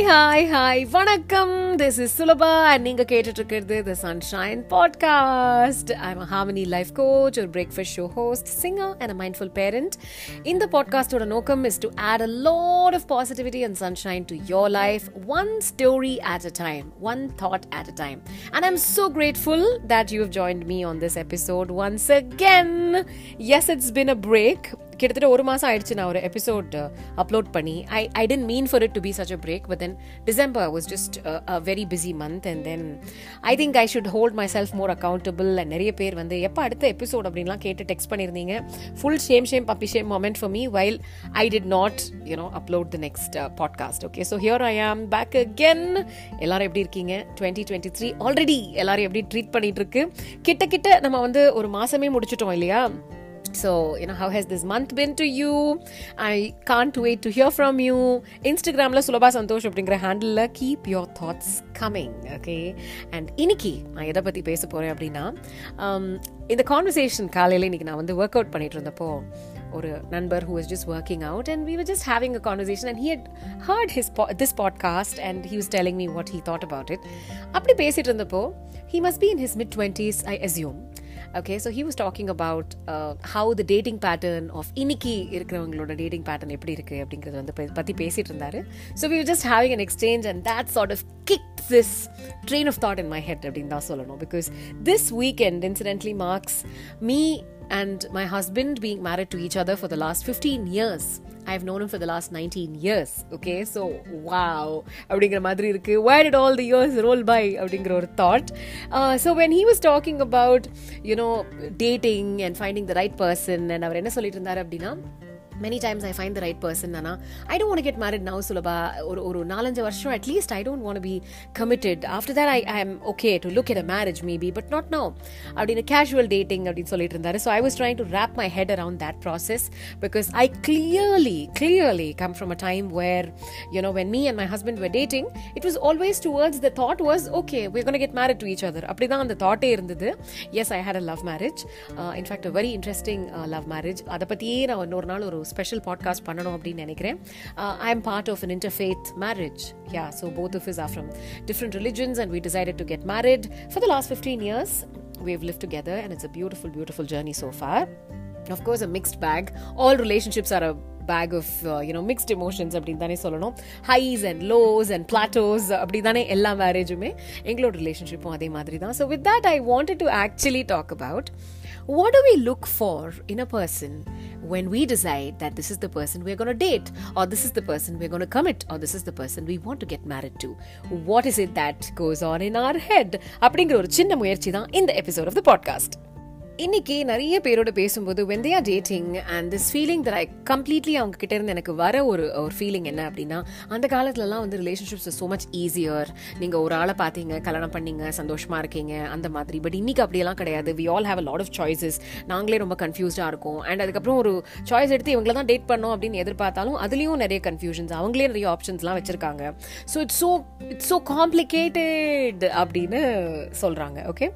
Hi hi hi வணக்கம் this is Sulabha and நீங்க கேட்டுட்டு இருக்கிறது the sunshine podcast I am harmony life coach ஒரு breakfast show host singer and a mindful parent இந்த பாட்காஸ்டோட நோக்கம் is to add a lot of positivity and sunshine to your life one story at a time, one thought at a time. And I'm so grateful that you have joined me on this episode once again. Yes, it's been a break. கிட்டத்தட்ட ஒரு மாதம் ஆயிடுச்சு நான் ஒரு episode upload uh, பண்ணி. I I didn't mean for it to be such a break but then December was just a very busy month and then I think I should hold my self more accountable and நிறைய பேர் வந்து எப்போ அடுத்த episode அப்படின்லாம் கேட்டு text பண்ணியிருந்தீங்க. Full shame shame puppy shame moment for me while I did not you know upload the next podcast okay so here I am back again எல்லாரும் எப்படி இருக்கீங்க? டுவெண்ட்டி டுவெண்ட்டி த்ரீ ஆல்ரெடி எல்லாரும் எப்படி treat பண்ணிட்டு இருக்கு? கிட்ட கிட்ட நம்ம வந்து ஒரு மாசமே முடிச்சிட்டோம் இல்லையா? So, you know, how has this month been to you? I can't wait to hear from you. Instagramல Sulabha Santhosh அப்படிங்கிற handle keep your thoughts coming okay and இன்னைக்கு நான் எதை பற்றி பேச போகிறேன் அப்படின்னா um, இந்த கான்வர்சேஷன் காலையில் இன்னைக்கு நான் வந்து ஒர்க் அவுட் பண்ணிட்டு இருந்தப்போ ஒரு நண்பர் who was just working out and we were just having a conversation and he had heard his this podcast and he was telling me what he thought about it அப்படி பேசிட்டு இருந்தப்போ he must be in his mid twenties I assume okay so he was talking about how the dating pattern of இன்னைக்கு இருக்கிறவங்களோட dating pattern எப்படி இருக்குது அப்படிங்கிறது வந்து பற்றி பேசிட்டு இருந்தாரு so we just having an exchange and that sort of kick this train of thought in my head அப்படின்னு தான் சொல்லணும் because this weekend incidentally marks me and my husband being married to each other for the last 15 years. I've known him for the last 19 years. Okay, so wow. அப்படிங்கிற மாதிரி இருக்கு why did all the years roll by அப்படிங்கிற ஒரு thought. Uh, so when he was talking about, you know, dating and finding the right person and அவர் என்ன சொல்லிட்டு இருந்தாரு அப்படின்னா many times I find the right person ஆனால் I don't want get married now Sulabha ஒரு ஒரு நாலஞ்சு வருஷம் at least I don't want be committed after that I I am okay to look at a marriage maybe but not no அப்படின்னு casual dating அப்படின்னு சொல்லிட்டு இருந்தாரு. So I was trying to wrap my head around that process because I clearly clearly come from a time where you know when me and my husband were dating it was always towards the thought was okay we gonna get married to each other அப்படி தான் அந்த தாட்டே இருந்தது. Yes I had a love marriage in fact a very interesting love marriage அதை பற்றியே நான் இன்னொரு நாள் ஒரு ஸ்பெஷல் பாட்காஸ்ட் பண்ணணும் அப்படின்னு நினைக்கிறேன் I am part of an interfaith marriage yeah so both of us are from different religions and we decided to get married for the last fifteen years we've lived together and it's a beautiful beautiful journey so far. Of course a mixed bag. All relationships are a pack of you know mixed emotions அப்படின்னு தானே சொல்லணும் highs and lows and plateaus அப்படி தானே எல்லா மேரேஜுமே எங்களோட ரிலேஷன்ஷிப்பும் அதே மாதிரி தான் so with that I wanted to actually talk about what do we look for in a person when we decide that this is the person we're going to date or this is the person we're going to commit or this is the person we want to get married to what is it that goes on in our head அப்படிங்கிற ஒரு சின்ன முயற்சி தான் இந்த episode of the podcast இன்னைக்கு நிறைய பேரோட பேசும்போது when they are dating and this feeling that I completely அவங்க கிட்ட இருந்து எனக்கு வர ஒரு ஒரு ஃபீலிங் என்ன அப்படின்னா அந்த காலத்துலலாம் வந்து ரிலேஷன்ஷிப்ஸ் ஸோ மச் ஈஸியர் நீங்கள் ஒரு ஆளை பார்த்தீங்க கல்யாணம் பண்ணீங்க சந்தோஷமா இருக்கீங்க அந்த மாதிரி. பட் இன்னைக்கு அப்படியெல்லாம் கிடையாது. We all have a lot of choices நாங்களே ரொம்ப கன்ஃபியூஸ்டாக இருக்கும். அண்ட் அதுக்கப்புறம் ஒரு சாய்ஸ் எடுத்து இவங்கள தான் டேட் பண்ணோம் அப்படின்னு எதிர்பார்த்தாலும் அதுலேயும் நிறைய கன்ஃபியூஷன்ஸ் அவங்களே நிறைய ஆப்ஷன்ஸ்லாம் வச்சிருக்காங்க. So it's so it's so complicated அப்படின்னு சொல்கிறாங்க ஓகே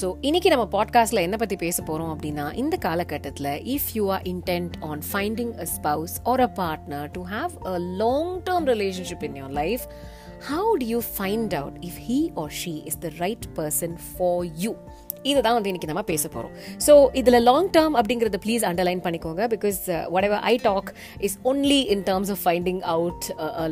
ஸோ இன்னைக்கு நம்ம பாட்காஸ்ட்டில் என்ன பற்றி பேச போகிறோம் அப்படின்னா இந்த காலகட்டத்தில் if you are intent on finding a spouse or a partner to have a long term relationship in your life how do you find out if he or she is the right person for you இதுதான் வந்து இன்னைக்கு நம்ம பேச போகிறோம் so இதில் long term அப்படிங்கிறத please underline பண்ணிக்கோங்க because whatever I talk is only in terms of finding out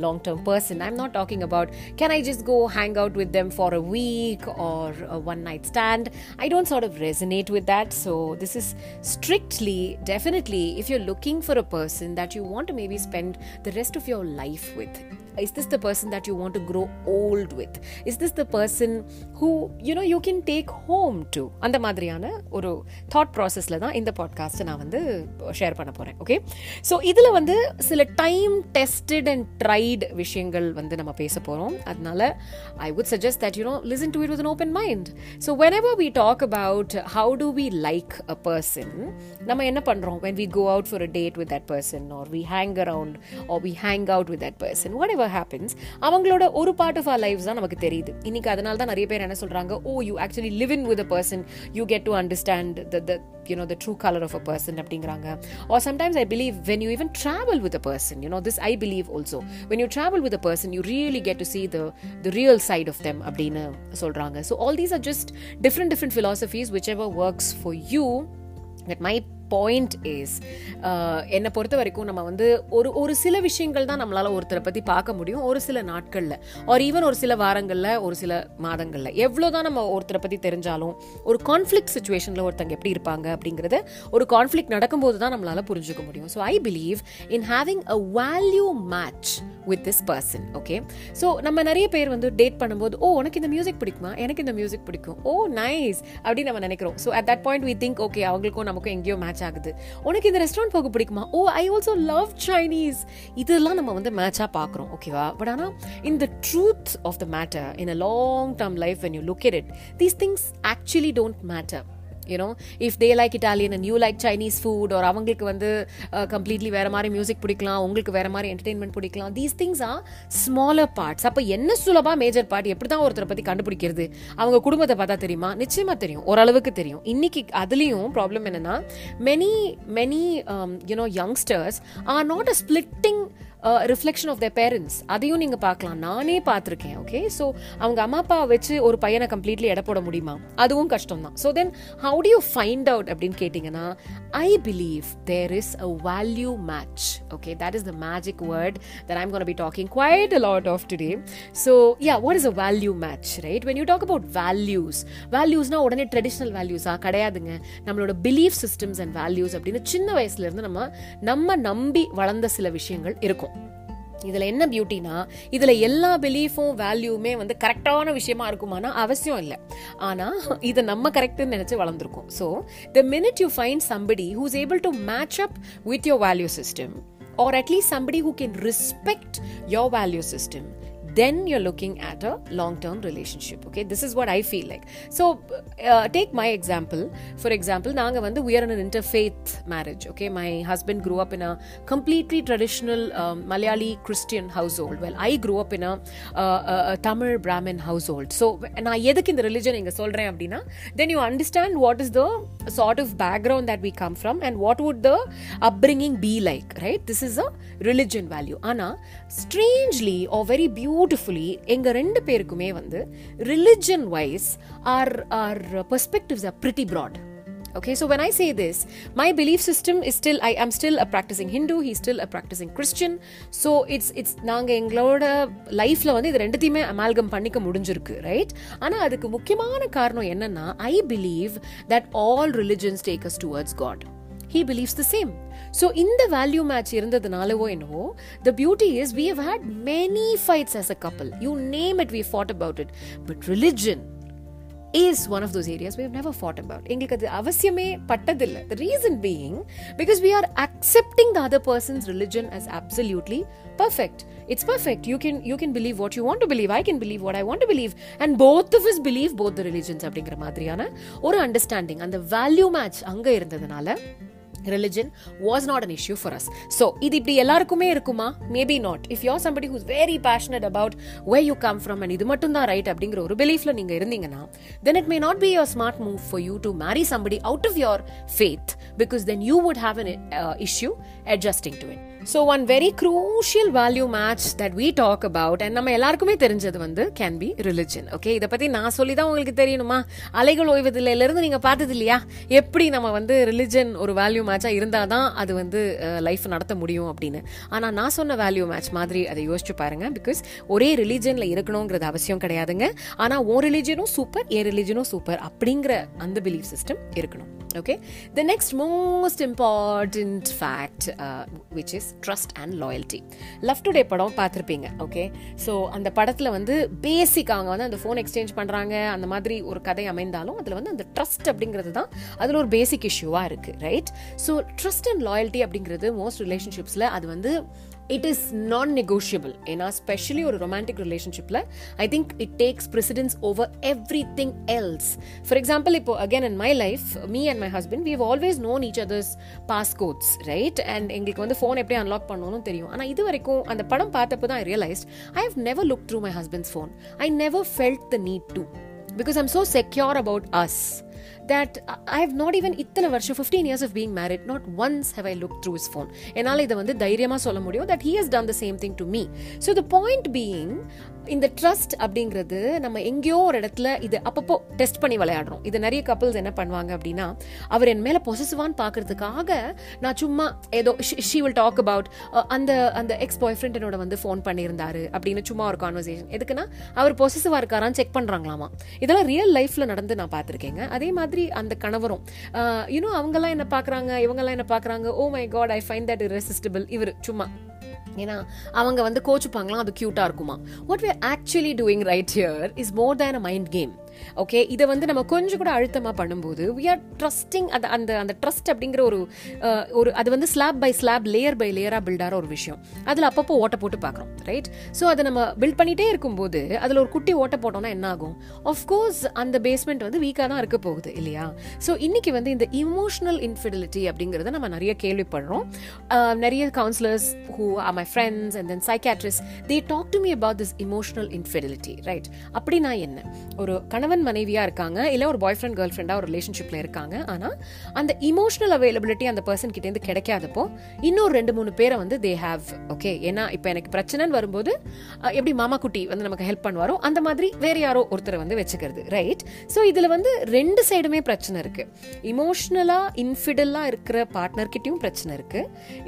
long term person I am not talking about can I just go hang out with them for a week or one night stand I don't sort of resonate with that so this is strictly definitely if you're looking for a person that you want to maybe spend the rest of your life with is this the person that you want to grow old with? Is this the person who you know you can take home to அந்த மாதிரியான ஒரு thought ப்ராசஸில் தான் இந்த பாட்காஸ்ட்டை நான் வந்து share பண்ண போகிறேன் ஓகே ஸோ இதில் வந்து சில டைம் டெஸ்டட் அண்ட் ட்ரைடு விஷயங்கள் வந்து நம்ம பேச போகிறோம் அதனால I would suggest that you know listen to it with open mind so whenever we talk about how do we like a person நம்ம என்ன பண்ணுறோம் when we go out for a date with that person or we hang around or we hang out with that person whatever ever happens அவங்களோட ஒரு part of our life தான் நமக்கு தெரியுது இன்னைக்கு அதனால தான் நிறைய பேர் என்ன சொல்றாங்க ஓ you actually live in with a person you get to understand the you know the true colour of a person அப்படிங்கிறாங்க or sometimes I believe when you even travel with a person you know this I believe also when you travel with a person you really get to see the the real side of them அப்படின்னு சொல்கிறாங்க so all these are just different different philosophies whichever works for you that my point is uh, என்னை பொறுத்த வரைக்கும் நம்ம வந்து ஒரு ஒரு சில விஷயங்கள் தான் நம்மளால ஒருத்தரை பற்றி பார்க்க முடியும். ஒரு சில நாட்களில் ஆர் ஈவன் ஒரு சில வாரங்களில் ஒரு சில மாதங்களில். எவ்வளோ தான் நம்ம ஒருத்தரை பற்றி தெரிஞ்சாலும் ஒரு கான்ஃப்ளிக் சுச்சுவேஷனில் ஒருத்தங்க எப்படி இருப்பாங்க அப்படிங்கிறது ஒரு கான்ஃப்ளிக் நடக்கும்போது தான் நம்மளால் புரிஞ்சுக்க முடியும். So I believe in having a value match with this person okay so நம்ம நிறைய பேர் வந்து டேட் பண்ணும்போது ஓ உனக்கு இந்த மியூசிக் பிடிக்குமா? எனக்கு இந்த மியூசிக் பிடிக்கும். ஓ நைஸ் அப்படின்னு நம்ம நினைக்கிறோம். So at that point we think okay அவங்களுக்கும் நமக்கும் எங்கேயோ மேட்ச் ஆகுது. உனக்கு இந்த ரெஸ்டாரண்ட் போக பிடிக்குமா? Oh I also love Chinese இதெல்லாம் நம்ம வந்து மேட்சாக பார்க்குறோம் ஓகேவா பட் ஆனால் in truth of the matter in a long term life when you look it these things actually don't matter you know if they like Italian and you like Chinese food ஒரு அவங்களுக்கு வந்து uh, completely வேற மாதிரி music பிடிக்கலாம் உங்களுக்கு வேற மாதிரி entertainment பிடிக்கலாம். These things are smaller parts அப்போ என்ன சுலபா மேஜர் பார்ட் எப்படி தான் ஒருத்தரை பற்றி கண்டுபிடிக்கிறது? அவங்க குடும்பத்தை பார்த்தா தெரியுமா? நிச்சயமா தெரியும். ஓரளவுக்கு தெரியும். இன்னைக்கு அதுலேயும் ப்ராப்ளம் என்னன்னா many many you know youngsters are not a splitting reflection of the parents அதையும் நீங்கள் பார்க்கலாம். நானே பார்த்துருக்கேன் ஓகே ஸோ அவங்க அம்மா அப்பா வச்சு ஒரு பையனை கம்ப்ளீட்லி எடை போட முடியுமா? அதுவும் கஷ்டம் தான் so then how do you find out அப்படின்னு கேட்டிங்கன்னா I believe there is a value match okay that is the magic word that I'm gonna be talking quite a lot of today so yeah what is a value match right when you talk about values வேல்யூஸ்னா உடனே traditional வேல்யூஸா கிடையாதுங்க. நம்மளோட belief systems and values அப்படின்னு சின்ன வயசுலேருந்து நம்ம நம்ம நம்பி வளர்ந்த சில விஷயங்கள் இருக்கும். இதில் என்ன பியூட்டினா இதில் எல்லா பிலீஃபும் வேல்யூமே வந்து கரெக்டான விஷயமா இருக்குமானா அவசியம் இல்லை. ஆனால் இதை நம்ம கரெக்டுன்னு நினச்சி வளர்ந்துருக்கோம். So the minute you find somebody who's able to match up with your value system or at least somebody who can respect your value system then you're looking at a long term relationship okay this is what i feel like so uh, take my example for example naanga vandu we are in an interfaith marriage okay my husband grew up in a completely traditional um, malayali christian household well i grew up in a, uh, a, a tamil brahmin household so நான் எதுக்கு இந்த religion இங்க சொல்றேன் அப்படின்னா then you understand what is the sort of background that we come from and what would the upbringing be like right this is a religion value ஆனா strangely or very beautifully எங்க ரெண்டு பேருக்குமே வந்து religion wise or or perspectives are pretty broad Okay, so when I say this, my belief system is still I am still a practicing Hindu, he's still a practicing Christian. So it's it's நாங்க எங்களோட லைஃப்ல வந்து இது ரெண்டுத்தையுமே amalgam பண்ணிக்க முடிஞ்சிருக்கு right ஆனா அதுக்கு முக்கியமான காரணம் என்னன்னா I believe that all religions take us towards God he believes the same so இந்த வேல்யூ மேட்ச் இருந்ததுனாலவோ என்னவோ the beauty is we have had many fights as a couple you name it we fought about it but religion is one of those areas we never fought about எங்களுக்கு அது அவசியமே பட்டதில்லை the reason being because we are accepting the other person's religion as absolutely perfect it's perfect you can you can believe what you want to believe I can believe what I want to believe and both of us believe both the religions அப்படிங்கிற மாதிரியான ஒரு understanding அந்த value match அங்கே இருந்ததுனால religion was not an issue for us so இது இப்படி எல்லாருக்குமே இருக்குமா? Maybe not if you're somebody who's very passionate about way you come from and இது மட்டும் தான் ரைட் அப்படிங்கிற ஒரு பிலீஃபில் நீங்க இருந்தீங்கன்னா then it may not be your smart move for you to marry somebody out of your faith because then you would have an issue adjusting to it so one very crucial value match that we talk about and நம்ம எல்லாருக்குமே தெரிஞ்சது வந்து can be religion okay இதை பத்தி நான் சொல்லி தான் உங்களுக்கு தெரியணுமா? அலைகள் ஓய்வதில்லையிலேருந்து இருந்து நீங்க பார்த்தது இல்லையா? எப்படி நம்ம வந்து ரிலிஜன் ஒரு வேல்யூ மேட்சா இருந்தால் தான் அது வந்து லைஃப் நடத்த முடியும் அப்படின்னு. ஆனால் நான் சொன்ன வேல்யூ மேட்ச் மாதிரி அதை யோசிச்சு பாருங்க. பிகாஸ் ஒரே ரிலீஜனில் இருக்கணுங்கிறது அவசியம் கிடையாதுங்க. ஆனால் ஓ ரிலீஜனும் சூப்பர் ஏ ரிலீஜனும் சூப்பர் அப்படிங்கிற அந்த பிலீஃப் சிஸ்டம் இருக்கணும். Okay the next most important fact which is trust and loyalty Love Today படம் பார்த்துருப்பீங்க. ஓகே ஸோ அந்த படத்தில் வந்து பேசிக் அவங்க வந்து அந்த ஃபோன் எக்ஸ்சேஞ்ச் பண்ணுறாங்க அந்த மாதிரி ஒரு கதை அமைந்தாலும் அதில் வந்து அந்த ட்ரஸ்ட் அப்படிங்கிறது தான் அதில் ஒரு பேசிக் இஷ்யூவாக இருக்குது right so trust and loyalty அப்படிங்கிறது மோஸ்ட் ரிலேஷன்ஷிப்ஸில் அது வந்து இட் இஸ் நான் நெகோஷியபிள் ஏன்னா ஸ்பெஷலி ஒரு ரொமான்டிக் ரிலேஷன்ஷிப்பில் I think it takes precedence over everything else for example இப்போ again in my life me and my husband we've always known each other's passcodes right and எங்களுக்கு வந்து phone எப்படி unlock பண்ணணும்னு தெரியும். ஆனால் இது வரைக்கும் அந்த படம் பார்த்தப்போ தான் I realised I have never look through my husband's phone I never felt the need to because I'm so secure about us that I have not even இத்தனை வருஷம் fifteen years of being married not once have I look through his phone என்னால் இதை வந்து தைரியமாக சொல்ல முடியும் that he has done the same thing to me so the point being இந்த trust அப்படிங்கிறது நம்ம எங்கேயோ ஒரு இடத்துல இது அப்பப்போ டெஸ்ட் பண்ணி விளையாடுறோம். இது நிறைய கப்பல்ஸ் என்ன பண்ணுவாங்க அப்படின்னா அவர் என் மேலே பொசசிவான்னு பார்க்கறதுக்காக நான் சும்மா ஏதோ ஷி வில் டாக் அபவுட் அந்த அந்த எக்ஸ் பாய் ஃப்ரெண்ட் என்னோட வந்து ஃபோன் பண்ணியிருந்தாரு அப்படின்னு சும்மா ஒரு கான்வர்சேஷன் எதுக்குன்னா அவர் பொசசிவாக இருக்காரான்னு செக் பண்ணுறாங்களாமா இதெல்லாம் ரியல் லைஃப்பில் நடந்து நான் பார்த்துருக்கேங்க. அதே மாதிரி அந்த கணவரும் யூனோ அவங்கெல்லாம் என்ன பார்க்குறாங்க இவங்கெல்லாம் என்ன பார்க்குறாங்க oh oh my God I find that irresistible. இவர் சும்மா ஏன்னா அவங்க வந்து கோச்சுப்பாங்களாம் அது க்யூட்டாக இருக்குமா what we actually doing right here is more than a mind game okay இதை வந்து நம்ம கொஞ்சம் கூட அழுத்தமாக பண்ணும்போது வி ஆர் ட்ரஸ்டிங் அந்த அந்த அந்த ட்ரஸ்ட் அப்படிங்கிற ஒரு ஒரு அது வந்து slab by slab layer by லேயராக பில்டாகிற ஒரு விஷயம். அதில் அப்பப்போ ஓட்ட போட்டு பார்க்குறோம் ரைட் ஸோ அதை நம்ம பில்ட் பண்ணிகிட்டே இருக்கும்போது அதில் ஒரு குட்டி ஓட்ட போட்டோம்னா என்ன ஆகும்? ஆஃப்கோர்ஸ் அந்த பேஸ்மெண்ட் வந்து வீக்காக தான் இருக்க போகுது இல்லையா? ஸோ இன்னைக்கு வந்து இந்த இமோஷனல் இன்ஃபிடிலிட்டி அப்படிங்கிறத நம்ம நிறைய கேள்விப்படுறோம். நிறைய counsellors who are my friends and then psychiatrist they talk to me about this emotional infidelity right அப்படின்னா என்ன? ஒரு கணவன் மனைவியா இருக்காங்க. இல்ல ஒரு பாய் ஃப்ரெண்ட் கேர்ள் ஃப்ரெண்டாக ஒரு ரிலேஷன்ஷிப்பில் இருக்காங்க. ஆனா அந்த இமோஷனல் அவைலபிலிட்டி அந்த பர்சன் கிட்ட இருந்து கிடைக்காதப்போ இன்னொரு ரெண்டு மூணு பேரை வந்து தே ஹாவ் ஓகே ஏன்னா இப்போ எனக்கு பிரச்சனைன்னு வரும்போது எப்படி மாமா குட்டி வந்து நமக்கு ஹெல்ப் பண்ணுவாரோ அந்த மாதிரி வேற யாரோ ஒருத்தரை வந்து வச்சுக்கிறது ரைட் ஸோ இதில் வந்து ரெண்டு சைடுமே பிரச்சனை இருக்கு. இமோஷனலா இன்ஃபிடலாக இருக்கிற பார்ட்னர் கிட்டயும் பிரச்சனை இருக்கு.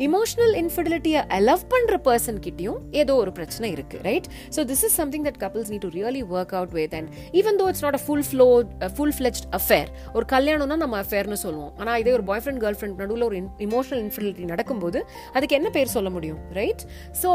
இமோஷனல் இன்ஃபிடிலிட்டியை அலவ் பண்ற பர்சன் கிட்டயும் ஏதோ ஒரு பிரச்சனை இருக்கு right so this is something that couples need to really work out with and even though it's not a full flow full fledged affair ஒரு கல்யாணம்னா நம்ம அஃபேர்னு சொல்லுவோம். ஆனால் இதே ஒரு பாய் ஃப்ரெண்ட் கேர்ள் ஃப்ரெண்ட் நடுவில் ஒரு இமோஷனல் இன்ஃபிடிலிட்டி நடக்கும்போது அதுக்கு என்ன பேர் சொல்ல முடியும்? Right so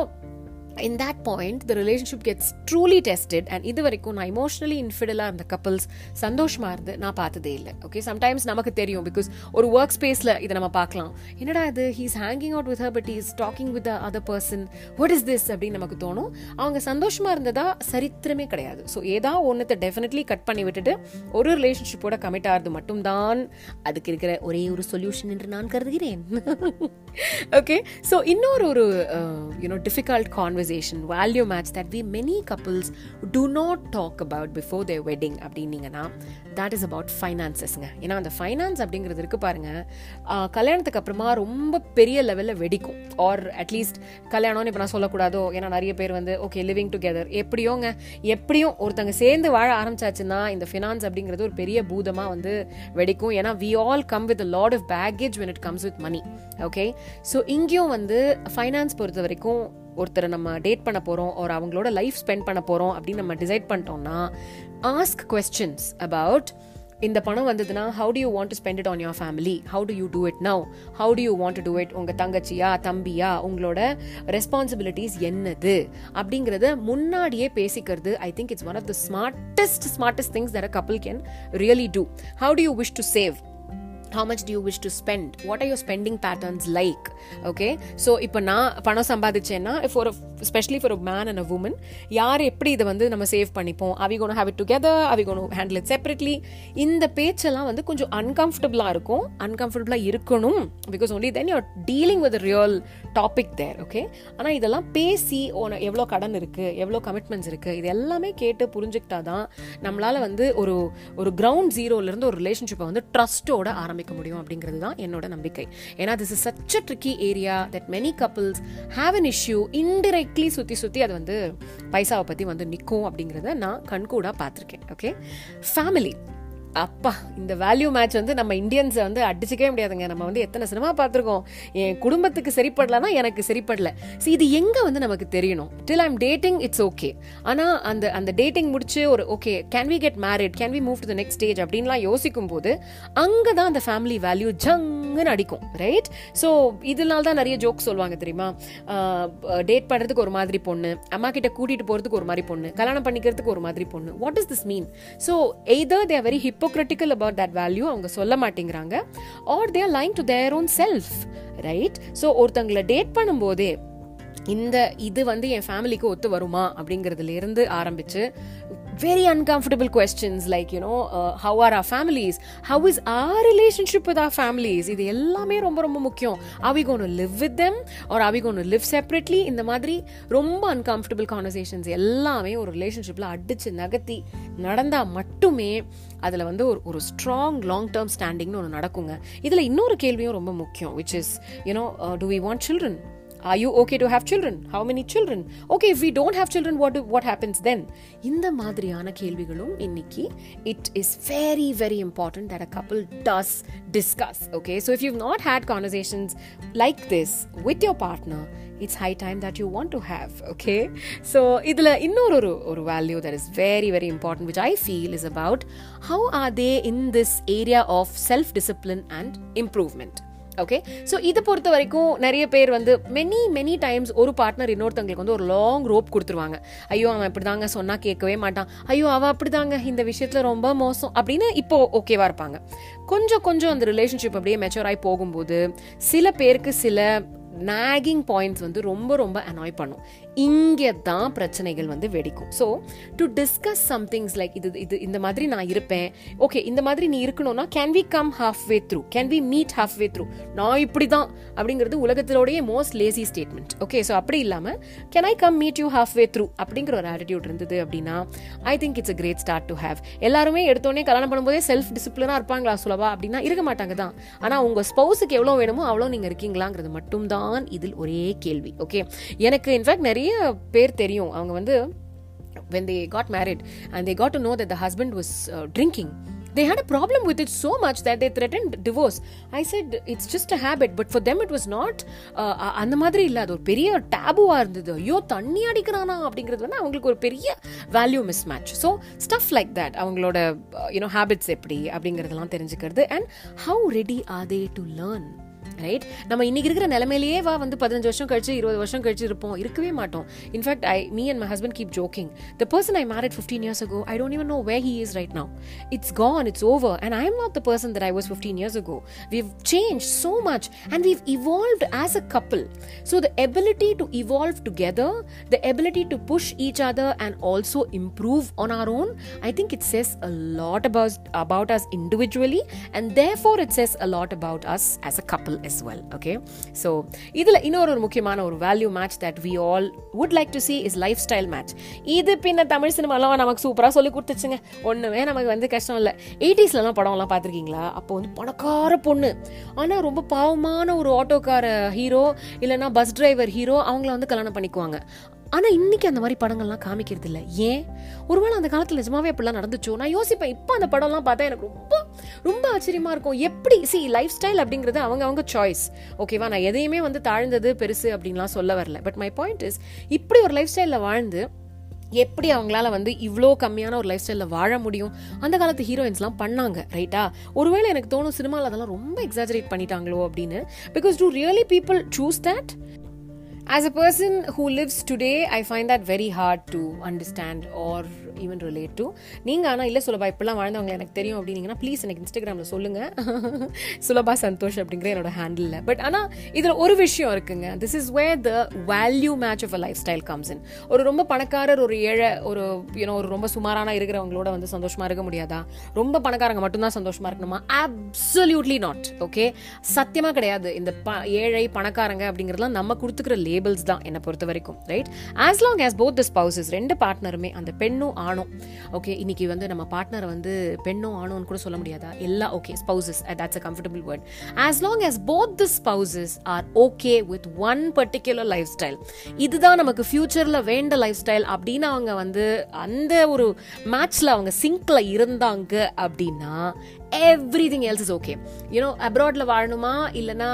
in that point the relationship gets truly tested and இது வரைக்கும் நான் இமோஷனலி இன்ஃபிடலாக இருந்த கப்பல்ஸ் சந்தோஷமா இருந்து நான் பார்த்ததே இல்லை. ஓகே சம்டைம்ஸ் நமக்கு தெரியும் பிகாஸ் ஒரு ஒர்க் ஸ்பேஸில் இதை நம்ம பார்க்கலாம். என்னடா இது? He's hanging out with her but is talking with other person what is this அப்படின்னு நமக்கு தோணும். அவங்க சந்தோஷமா இருந்ததா? சரித்திரமே கிடையாது. ஸோ ஏதா ஒன்றத்தை டெஃபினெட்லி கட் பண்ணி விட்டுட்டு ஒரு ரிலேஷன்ஷிப்போட கமிட் ஆகிறது மட்டும்தான் அதுக்கு இருக்கிற ஒரே ஒரு சொல்யூஷன் என்று நான் கருதுகிறேன். ஓகே ஸோ இன்னொரு ஒரு you know difficult conversation value match that we many couples do not talk about before their wedding அப்படின்னீங்கன்னா தட் இஸ் அபவுட் ஃபைனான்சஸ்ங்க ஏன்னா அந்த ஃபைனான்ஸ் அப்படிங்கிறது இருக்குது பாருங்க. கல்யாணத்துக்கு அப்புறமா ரொம்ப பெரிய லெவலில் வெடிக்கும். ஆர் அட்லீஸ்ட் கல்யாணம்னு இப்போ நான் சொல்லக்கூடாதோ? ஏன்னா நிறைய பேர் வந்து ஓகே லிவிங் டுகெதர் எப்படியோங்க? எப்படியும் ஒருத்தங்க சேர்ந்து வாழ ஆரம்பிச்சாச்சுன்னா இந்த ஃபினான்ஸ் அப்படிங்கிறது ஒரு பெரிய பூதமாக வந்து வெடிக்கும். ஏன்னா we all come with lot of baggage when it comes with money okay so இங்கேயும் வந்து ஃபைனான்ஸ் பொறுத்த வரைக்கும் ஒருத்தரை நம்ம டேட் பண்ண போகிறோம் ஒரு அவங்களோட லைஃப் ஸ்பெண்ட் பண்ண போகிறோம் அப்படின்னு நம்ம டிசைட் பண்ணிட்டோம்னா ஆஸ்க் கொஸ்டின்ஸ் அபவுட் இந்த பணம் வந்ததுன்னா how do you want to spend it on your family how do you do it now how do you want to do it உங்கள் தங்கச்சியா தம்பியா உங்களோட ரெஸ்பான்சிபிலிட்டிஸ் என்னது? அப்படிங்கிறத முன்னாடியே பேசிக்கிறது I think it's one of the smartest smartest things that a couple can really do how do you wish to save how much do you wish to spend what are your spending patterns like okay so இப்போ நான் பணம் சம்பாதிச்சேன்னா for a specially for a man and a woman யார் எப்படி இதை வந்து நம்ம save பண்ணிப்போம்? Are we gonna have it together are we gonna handle it separately இந்த பேச்செல்லாம் வந்து கொஞ்சம் அன்கம்ஃபர்டபுளாக இருக்கும். அன்கம்ஃபர்டபுளாக இருக்கணும். Because only then you're dealing with real topic there okay ஆனால் இதெல்லாம் பேசி ஓன எவ்வளோ கடன் இருக்குது எவ்வளோ கமிட்மெண்ட்ஸ் இருக்குது இது எல்லாமே கேட்டு புரிஞ்சுக்கிட்டா தான் நம்மளால வந்து ஒரு ஒரு கிரவுண்ட் ஜீரோலேருந்து ஒரு ரிலேஷன்ஷிப்பை வந்து ட்ரஸ்ட்டோட ஆரம்பிக்க முடியும் அப்படிங்கிறது தான் என்னோட நம்பிக்கை. ஏன்னா this is such a tricky area that many couples have an issue weekly சுற்றி சுற்றி அது வந்து பைசாவை பற்றி வந்து நிற்கும் அப்படிங்கிறத நான் கண்கூடாக பார்த்துருக்கேன் ஓகே ஃபேமிலி அப்பா இந்த வேல்யூ மேட்ச் வந்து நம்ம இந்தியன்ஸை வந்து அடிச்சுக்கவே முடியாதுங்க. நம்ம வந்து எத்தனை சினிமா பார்த்துருக்கோம்? என் குடும்பத்துக்கு சரிப்படலன்னா எனக்கு சரிப்படல. ஸோ இது எங்கே வந்து நமக்கு தெரியணும்? Till I'm dating it's okay ஆனால் அந்த அந்த டேட்டிங் முடிச்சு ஒரு okay can we get married can we move to the next stage அப்படின்லாம் யோசிக்கும் போது அங்கே தான் அந்த ஃபேமிலி வேல்யூ ஜங்குன்னு அடிக்கும் ரைட் ஸோ இதனால தான் நிறைய ஜோக் சொல்லுவாங்க தெரியுமா? டேட் பண்ணுறதுக்கு ஒரு மாதிரி பொண்ணு அம்மா கிட்ட கூட்டிகிட்டு போகிறதுக்கு ஒரு மாதிரி பொண்ணு கல்யாணம் பண்ணிக்கிறதுக்கு ஒரு மாதிரி பொண்ணு. What is this mean so either they are very hip hypocritical about that value அவங்க சொல்ல மாட்டேங்கிறாங்க. Or they're lying to their own self right so ஒருத்தங்களை டேட் பண்ணும்போதே இந்த இது வந்து என் ஃபேமிலிக்கு ஒத்து வருமா அப்படிங்கிறதுல இருந்து ஆரம்பிச்சு very uncomfortable questions like you know uh, how are our families how is our relationship with our families இது எல்லாமே ரொம்ப ரொம்ப முக்கியம் are we going to live with them or are we going to live separately இந்த மாதிரி ரொம்ப uncomfortable conversations எல்லாமே ஒரு ரிலேஷன்ஷிப்பில் அடிச்சு நகர்த்தி நடந்தா மட்டுமே அதில் வந்து ஒரு ஒரு ஸ்ட்ராங் லாங் டேர்ம் ஸ்டாண்டிங்னு ஒன்று நடக்குங்க இதில் இன்னொரு கேள்வியும் ரொம்ப முக்கியம் which is you know do we want children are you okay to have children how many children okay if we don't have children what do, what happens then இந்த மாதிரியான கேள்விகளும் இன்னைக்கு it is very very important that a couple does discuss okay so if you've not had conversations like this with your partner it's high time that you want to have okay so இதுல இன்னொரு ஒரு ஒரு value that is very very important which i feel is about how are they in this area of self discipline and improvement Okay so இதை பொறுத்த வரைக்கும் நிறைய பேர் வந்து மெனி மெனி டைம்ஸ் ஒரு பார்ட்னர் இன்னொருத்தவங்களுக்கு வந்து ஒரு லாங் ரோப் கொடுத்துருவாங்க. ஐயோ அவன் இப்படி தாங்க சொன்னால் கேட்கவே மாட்டான். ஐயோ அவன் அப்படிதாங்க இந்த விஷயத்தில் ரொம்ப மோசம் அப்படின்னு இப்போ ஓகேவா இருப்பாங்க. கொஞ்சம் கொஞ்சம் அந்த ரிலேஷன்ஷிப் அப்படியே மெச்சூர் ஆகி போகும்போது சில பேருக்கு சில நாகிங் பாயிண்ட்ஸ் வந்து ரொம்ப ரொம்ப அனாய் பண்ணும். இங்கே தான் பிரச்சனைகள் வந்து வெடிக்கும். So to discuss somethings like இது இது இந்த மாதிரி நான் இருப்பேன். ஓகே இந்த மாதிரி நீ இருக்கணும்னா can we come halfway through can we meet halfway through நான் இப்படி தான் அப்படிங்கிறது உலகத்திலோடைய most lazy statement okay so அப்படி இல்லாமல் can I come meet you halfway through அப்படிங்கிற ஒரு ஆட்டிடியூட் இருந்தது அப்படின்னா I think it's a great start to have எல்லாருமே எடுத்தோடனே கல்யாணம் பண்ணும்போதே செல்ஃப் டிசிப்ளினாக இருப்பாங்களா சொல்லவா அப்படின்னா இருக்க மாட்டாங்க தான். ஆனால் உங்கள் ஸ்பௌஸுக்கு எவ்வளோ வேணுமோ அவ்வளோ நீங்கள் இருக்கீங்களாங்கிறது மட்டும்தான் இதில் ஒரே கேள்வி. ஓகே எனக்கு இன்ஃபேக்ட் நிறைய பேர் தெரியும் அவங்க வந்து when they got married and they got to know that the husband was uh, drinking they had a problem with it so much that they threatened divorce i said it's just a habit but for them it was not uh, அந்த மாதிரி இல்ல அது ஒரு பெரிய டேபுவா இருந்தது ஐயோ தண்ணி அடிக்கிறானா அப்படிங்கிறது வந்து அவங்களுக்கு ஒரு பெரிய value mismatch so stuff like that அவங்களோட யூனோ ஹேபிட்ஸ் எப்படி அப்படிங்கிறதெல்லாம் தெரிஞ்சுக்கிறது and how ready are they to learn right நம்ம இன்னைக்கு இருக்கிற நிலைமையிலேயே வா வந்து பதினஞ்சு வருஷம் கழிச்சு இருபது வருஷம் கழிச்சு இருப்போம். இருக்கவே மாட்டோம். In fact I me and my husband keep joking the person I married fifteen years ago I don't even know where he is right now it's gone it's over and I am not the person that I was fifteen years ago we've change so much and we've evolved as a couple so the ability to evolve together the ability to push each other and also improve on our own I think it says a lot about about us individually and therefore it says a lot about us as a couple as well okay? So இதில் இன்னொரு ஒரு முக்கியமான ஒரு value match that we all would like to see is lifestyle match இது பின்ன தமிழ் சினிமாலாம் நமக்கு சூப்பராக சொல்லி கொடுத்துச்சுங்க. ஒன்றுமே நமக்கு வந்து கஷ்டம் இல்லை. எயிட்டிஸ்லலாம் படம்லாம் பார்த்துருக்கீங்களா? அப்போ வந்து பணக்கார பொண்ணு. ஆனால் ரொம்ப பாவமான ஒரு ஆட்டோக்கார ஹீரோ இல்லைன்னா பஸ் டிரைவர் ஹீரோ அவங்கள வந்து கல்யாணம் பண்ணிக்குவாங்க. ஆனால் இன்னைக்கு அந்த மாதிரி படங்கள்லாம் காமிக்கிறது இல்லை ஏன்? ஒருவேளை அந்த காலத்தில் நிஜமாவே அப்படிலாம் நடந்துச்சோ? நான் யோசிப்பேன். இப்போ அந்த படம்லாம் பார்த்தா எனக்கு ரொம்ப ரொம்ப ஆச்சரியமாக இருக்கும். எப்படி? சி லைஃப் ஸ்டைல் அப்படிங்கிறது அவங்க அவங்க சாய்ஸ் ஓகேவா நான் எதையுமே வந்து தாழ்ந்தது பெருசு அப்படின்லாம் சொல்ல வரல. பட் மை பாயிண்ட் இஸ் இப்படி ஒரு லைஃப் ஸ்டைலில் வாழ்ந்து எப்படி அவங்களால வந்து இவ்வளோ கம்மியான ஒரு லைஃப் ஸ்டைலில் வாழ முடியும்? அந்த காலத்து ஹீரோயின்ஸ்லாம் பண்ணாங்க ரைட்டா ஒருவேளை எனக்கு தோணும் சினிமாவில் அதெல்லாம் ரொம்ப எக்ஸாஜரேட் பண்ணிட்டாங்களோ அப்படின்னு? Because do really people choose that As a person who lives today, I find that very hard to understand or even relate to நீங்கள் ஆனால் இல்லை சுலபா இப்படிலாம் வாழ்ந்தவங்க எனக்கு தெரியும் அப்படின்னீங்கன்னா ப்ளீஸ் எனக்கு இன்ஸ்டாகிராமில் சொல்லுங்கள் சுலபா சந்தோஷ் அப்படிங்கிற என்னோட ஹேண்டில் பட் ஆனால் இதில் ஒரு விஷயம் இருக்குங்க. This is where the value match of a lifestyle comes in ஒரு ரொம்ப பணக்காரர் ஒரு ஏழை ஒரு யூனோ ஒரு ரொம்ப சுமாரான இருக்கிறவங்களோட வந்து சந்தோஷமாக இருக்க முடியாதா? ரொம்ப பணக்காரங்க மட்டும்தான் சந்தோஷமாக இருக்கணுமா? அப்சல்யூட்லி நாட் ஓகே சத்தியமாக கிடையாது. இந்த ப ஏழை பணக்காரங்க அப்படிங்கிறதுலாம் நம்ம கொடுத்துக்கிற லேபிள்ஸ் தான் என்னை பொறுத்த வரைக்கும் right as long as both the spouses ரெண்டு பார்ட்னருமே அந்த பெண்ணும் ஆணும். ஓகே இன்னைக்கு வந்து நம்ம பார்ட்னரை வந்து பெண்ணும் ஆணும்னு கூட சொல்ல முடியாதா? எல்லா okay spouses that's a comfortable word as long as both the spouses are okay with one particular lifestyle இதுதான் நமக்கு ஃபியூச்சரில் வேண்ட லைஃப் ஸ்டைல் அப்படின்னு அவங்க வந்து அந்த ஒரு மேட்ச்சில் அவங்க சிங்கில் இருந்தாங்க அப்படின்னா everything else is okay you know அப்ராட்ல வாழணுமா இல்லைனா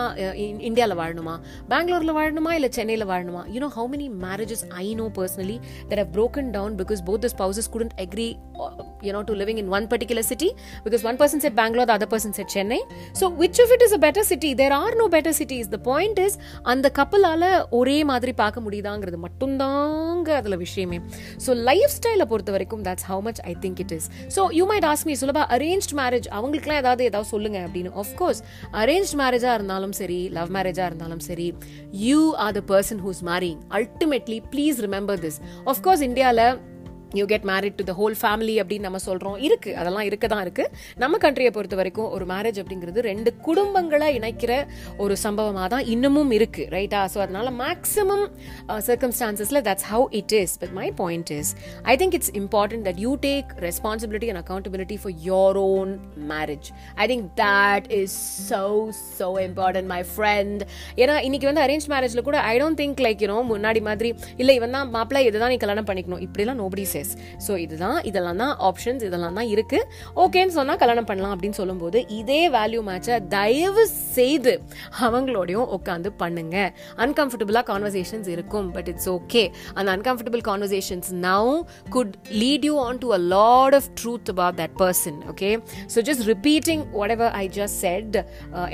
இந்தியாவில் வாழணுமா பெங்களூர்ல வாழணுமா இல்லை சென்னையில் வாழணுமா you know how many marriages I know personally that have broken down because both the spouses couldn't agree uh, you know to living in one particular city because one person said bangalore the other person said chennai so which of it is a better city there are no better cities the point is அந்த கப்பலால ஒரே மாதிரி பார்க்க முடியுதாங்கிறது மட்டும்தாங்க அதுல விஷயமே so life ஸ்டைலை பொறுத்த வரைக்கும் that's how much I think it is so you might ask me சுலபா arrange marriage அவங்களுக்குலாம் ஏதாவது ஏதாவது சொல்லுங்க அப்படின்னு. ஆஃப்கோர்ஸ் அரேஞ்ச் மேரேஜா இருந்தாலும் சரி லவ் மேரேஜா இருந்தாலும் சரி you are the person who's marrying ultimately please remember this of course இந்தியாவில் you get married to the whole family அப்படின்னு நம்ம சொல்கிறோம் இருக்குது அதெல்லாம் இருக்க. தான் இருக்குது நம்ம கண்ட்ரியை பொறுத்த வரைக்கும் ஒரு மேரேஜ் அப்படிங்கிறது ரெண்டு குடும்பங்களை இணைக்கிற ஒரு சம்பவமாக தான் இன்னமும் இருக்குது ரைட்டா ஸோ அதனால maximum சர்க்கம்ஸ்டான்சஸில் that's how it is but my point is I think it's important that you take responsibility and accountability for your own marriage I think that is so so important my friend ஏன்னா இன்னைக்கு வந்து arrange மேரேஜில் கூட I don't think like you know முன்னாடி மாதிரி இல்லை இவன் தான் மாப்பிள்ள இதுதான் நீ கல்யாணம் பண்ணிக்கணும். இப்படிலாம் நோபடி சேஸ் ஸோ இதுதான் இதெல்லாம் தான் ஆப்ஷன்ஸ் இதெல்லாம் தான் இருக்கு. ஓகேன்னு சொன்னால் கல்யாணம் பண்ணலாம் அப்படின்னு சொல்லும்போது இதே வேல்யூ மேட்சை தயவு செய்து அவங்களோடையும் உட்காந்து பண்ணுங்க. அன்கம்ஃபர்டபுளாக கான்வர்சேஷன்ஸ் இருக்கும் பட் இட்ஸ் ஓகே அந்த uncomfortable conversations now could lead you on to a lot of truth about that person okay so just repeating whatever I just said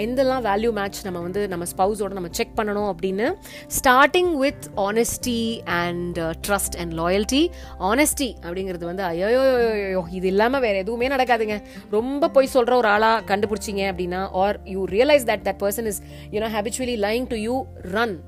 எந்தெல்லாம் value match நம்ம வந்து நம்ம ஸ்பவுஸோட நம்ம செக் பண்ணணும் அப்படின்னு starting with honesty and trust and loyalty honest அப்படிங்கிறது வந்து ஐயோ இது இல்லாமல் வேற எதுவுமே நடக்காதுங்க. ரொம்ப போய் சொல்ற ஒரு ஆளா கண்டுபிடிச்சிங்க அப்படின்னா are you realise that that person is you know habitually lying to you run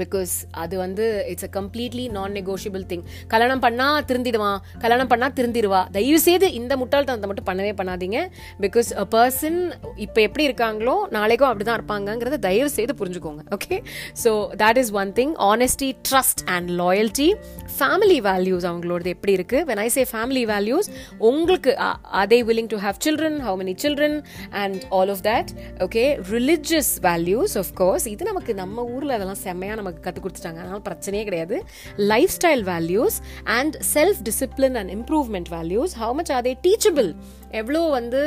because அது வந்து it's a completely non negotiable thing கல்யாணம் பண்ணால் திருந்திடுவான். கல்யாணம் பண்ணால் திருந்திடுவா. தயவு செய்து இந்த முட்டாள்தனத்தை மட்டும் பண்ணவே பண்ணாதீங்க. பிகாஸ் அ பர்சன் இப்போ எப்படி இருக்காங்களோ நாளைக்கும் அப்படிதான் இருப்பாங்கங்கிறத தயவு செய்து புரிஞ்சுக்கோங்க. Okay so that is one thing honesty trust and loyalty family values அவங்களோடது எப்படி இருக்கு? When I say family values உங்களுக்கு அதே willing to have children how many children and all of that okay religious values course இது நமக்கு நம்ம ஊரில் அதெல்லாம் செம்மையான நமக்கு கற்றுக் கொடுத்துட்டாங்க. அதனால் பிரச்சனையே கிடையாது. Lifestyle values and self discipline and improvement values how much are they teachable எவ்வளோ வந்து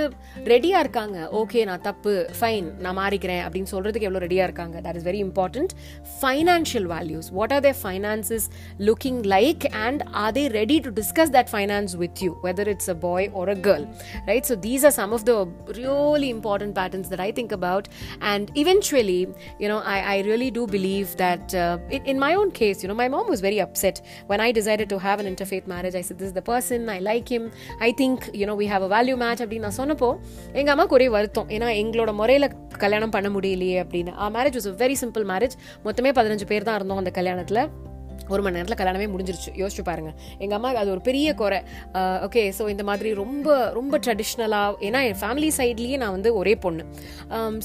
ரெடியாக இருக்காங்க. ஓகே நான் தப்பு. ஃபைன் நான் மாறிக்கிறேன் அப்படின்னு சொல்கிறதுக்கு எவ்வளோ ரெடியாக இருக்காங்க. That is very important financial values what are they finances looking like and are they ready to discuss that finance with you whether it's a boy or a girl right so these are some of the really important patterns that I think about and eventually you know I I really do believe that uh, in, in my own case, you know, my mom was very upset. When I decided to have an interfaith marriage. I said, This is the person, I like him, I think, you know, we have a value match அப்படின்னு நான் சொன்னப்போ எங்கள் அம்மாவுக்கு ஒரே வருத்தம். ஏன்னா எங்களோட முறையில் கல்யாணம் பண்ண முடியலையே அப்படின்னு. ஆ marriage was very simple marriage மொத்தமே பதினஞ்சு பேர் தான் இருந்தோம் அந்த கல்யாணத்தில். ஒரு மணி நேரத்தில் கல்யாணமே முடிஞ்சிருச்சு. யோசிச்சு பாருங்க. எங்கள் அம்மா அது ஒரு பெரிய குறை. ஓகே ஸோ இந்த மாதிரி ரொம்ப ரொம்ப ட்ரெடிஷ்னலாக ஏன்னா என் ஃபேமிலி சைட்லேயே நான் வந்து ஒரே பொண்ணு.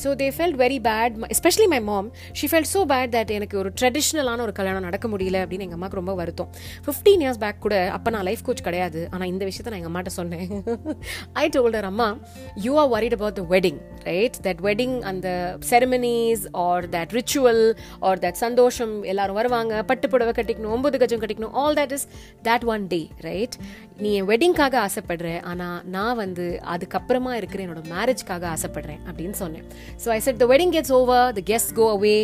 So they felt very bad especially my mom she felt so bad that எனக்கு ஒரு ட்ரெடிஷ்னலான ஒரு கல்யாணம் நடக்க முடியல அப்படின்னு எங்கள் அம்மாவுக்கு ரொம்ப வருத்தம். ஃபிஃப்டீன் இயர்ஸ் பேக் கூட அப்போ நான் லைஃப் கோச் கிடையாது. ஆனால் இந்த விஷயத்த நான் எங்கள் அம்மாட்ட சொன்னேன். ஐ டோல்டர் அம்மா you are worried about the wedding right that wedding அந்த ceremonies are that ritual are that சந்தோஷம் எல்லாரும் வருவாங்க. பட்டு புடவை கட்டிக்கணும் ஒன்பது கஜம் கட்டிக்கணும் all that is that one day right நீ என் வெட்டிங்காக ஆசைப்படுற ஆனால் நான் வந்து அதுக்கப்புறமா இருக்கிற என்னோட மேரேஜ்க்காக ஆசைப்படுறேன் அப்படின்னு சொன்னேன். So I said the wedding gets over the guest go away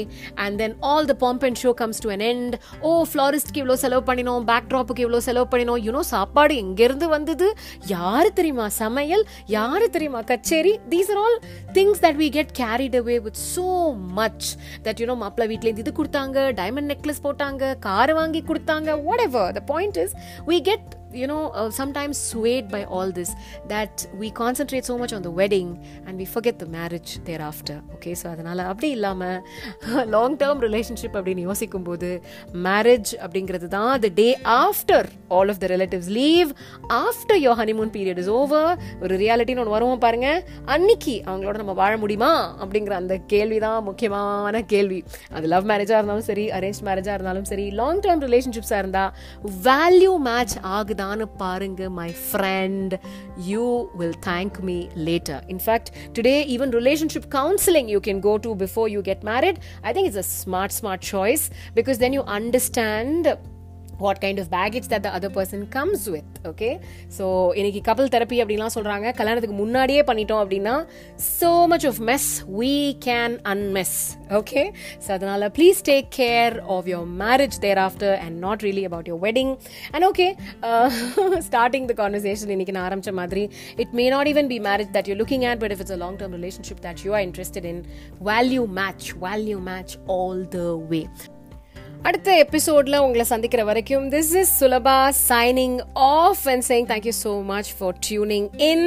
and then all the pomp and show comes to an end oh ஃப்ளாரிஸ்ட்க்கு இவ்வளோ செலவு பண்ணினோம் பேக் ட்ராப்புக்கு இவ்வளோ செலவு பண்ணினோம். யூனோ சாப்பாடு எங்கேருந்து வந்தது? யாரு தெரியுமா? சமையல் யாரு தெரியுமா? கச்சேரி. These are all things that we get carried away with so much that you know மாப்பிள்ள வீட்டிலேருந்து இது கொடுத்தாங்க டைமண்ட் நெக்லஸ் போட்டாங்க கார் வாங்கி கொடுத்தாங்க whatever the point is we get you know uh, sometimes swayed by all this that we concentrate so much on the wedding and we forget the marriage thereafter. Okay so அதனால அப்படி இல்லாமல் long term relationship அப்படின்னு யோசிக்கும் போது marriage அப்படிங்கிறது தான் the day after all of the relatives leave after your honeymoon period is over ஒரு ரியாலிட்டின்னு ஒன்று வருவோம் பாருங்க. அன்னைக்கு அவங்களோட நம்ம வாழ முடியுமா? அப்படிங்கிற அந்த கேள்வி தான் முக்கியமான கேள்வி. அது லவ் மேரேஜாக இருந்தாலும் சரி அரேஞ்ச் மேரேஜாக இருந்தாலும் சரி லாங் டேர்ம் ரிலேஷன்ஷிப்ஸாக இருந்தால் வேல்யூ மேட்ச் ஆகுதான் ஆகுதான்னு பாருங்க my friend you will thank me later in fact today even relationship counselling you can go to before you get married I think it's a smart smart choice because then you understand what kind of baggage that the other person comes with okay so இன்னைக்கு couple therapy அப்படின்லாம் சொல்கிறாங்க கல்யாணத்துக்கு முன்னாடியே பண்ணிட்டோம் அப்படின்னா so much of mess we can unmess okay so அதனால please take care of your marriage thereafter and not really about your wedding and okay uh, starting the conversation இன்னைக்கு நான் ஆரம்பிச்ச மாதிரி it may not even be marriage that you're looking at but if it's a long term relationship that you are interested in value match value match all the way அடுத்த எபிசோட்ல உங்களை சந்திக்கிற வரைக்கும் this is Sulabha signing off and saying thank you so much for tuning in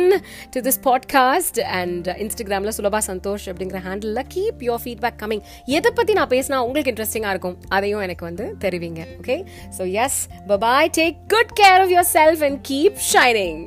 to this podcast and இன்ஸ்டாகிராமில் சுலபா சந்தோஷ் அப்படிங்கிற handle keep your feedback coming எதை பற்றி நான் பேசினா உங்களுக்கு இன்ட்ரெஸ்டிங்காக இருக்கும் அதையும் எனக்கு வந்து தெரிவிங்க okay so yes bye bye take good care of yourself and keep shining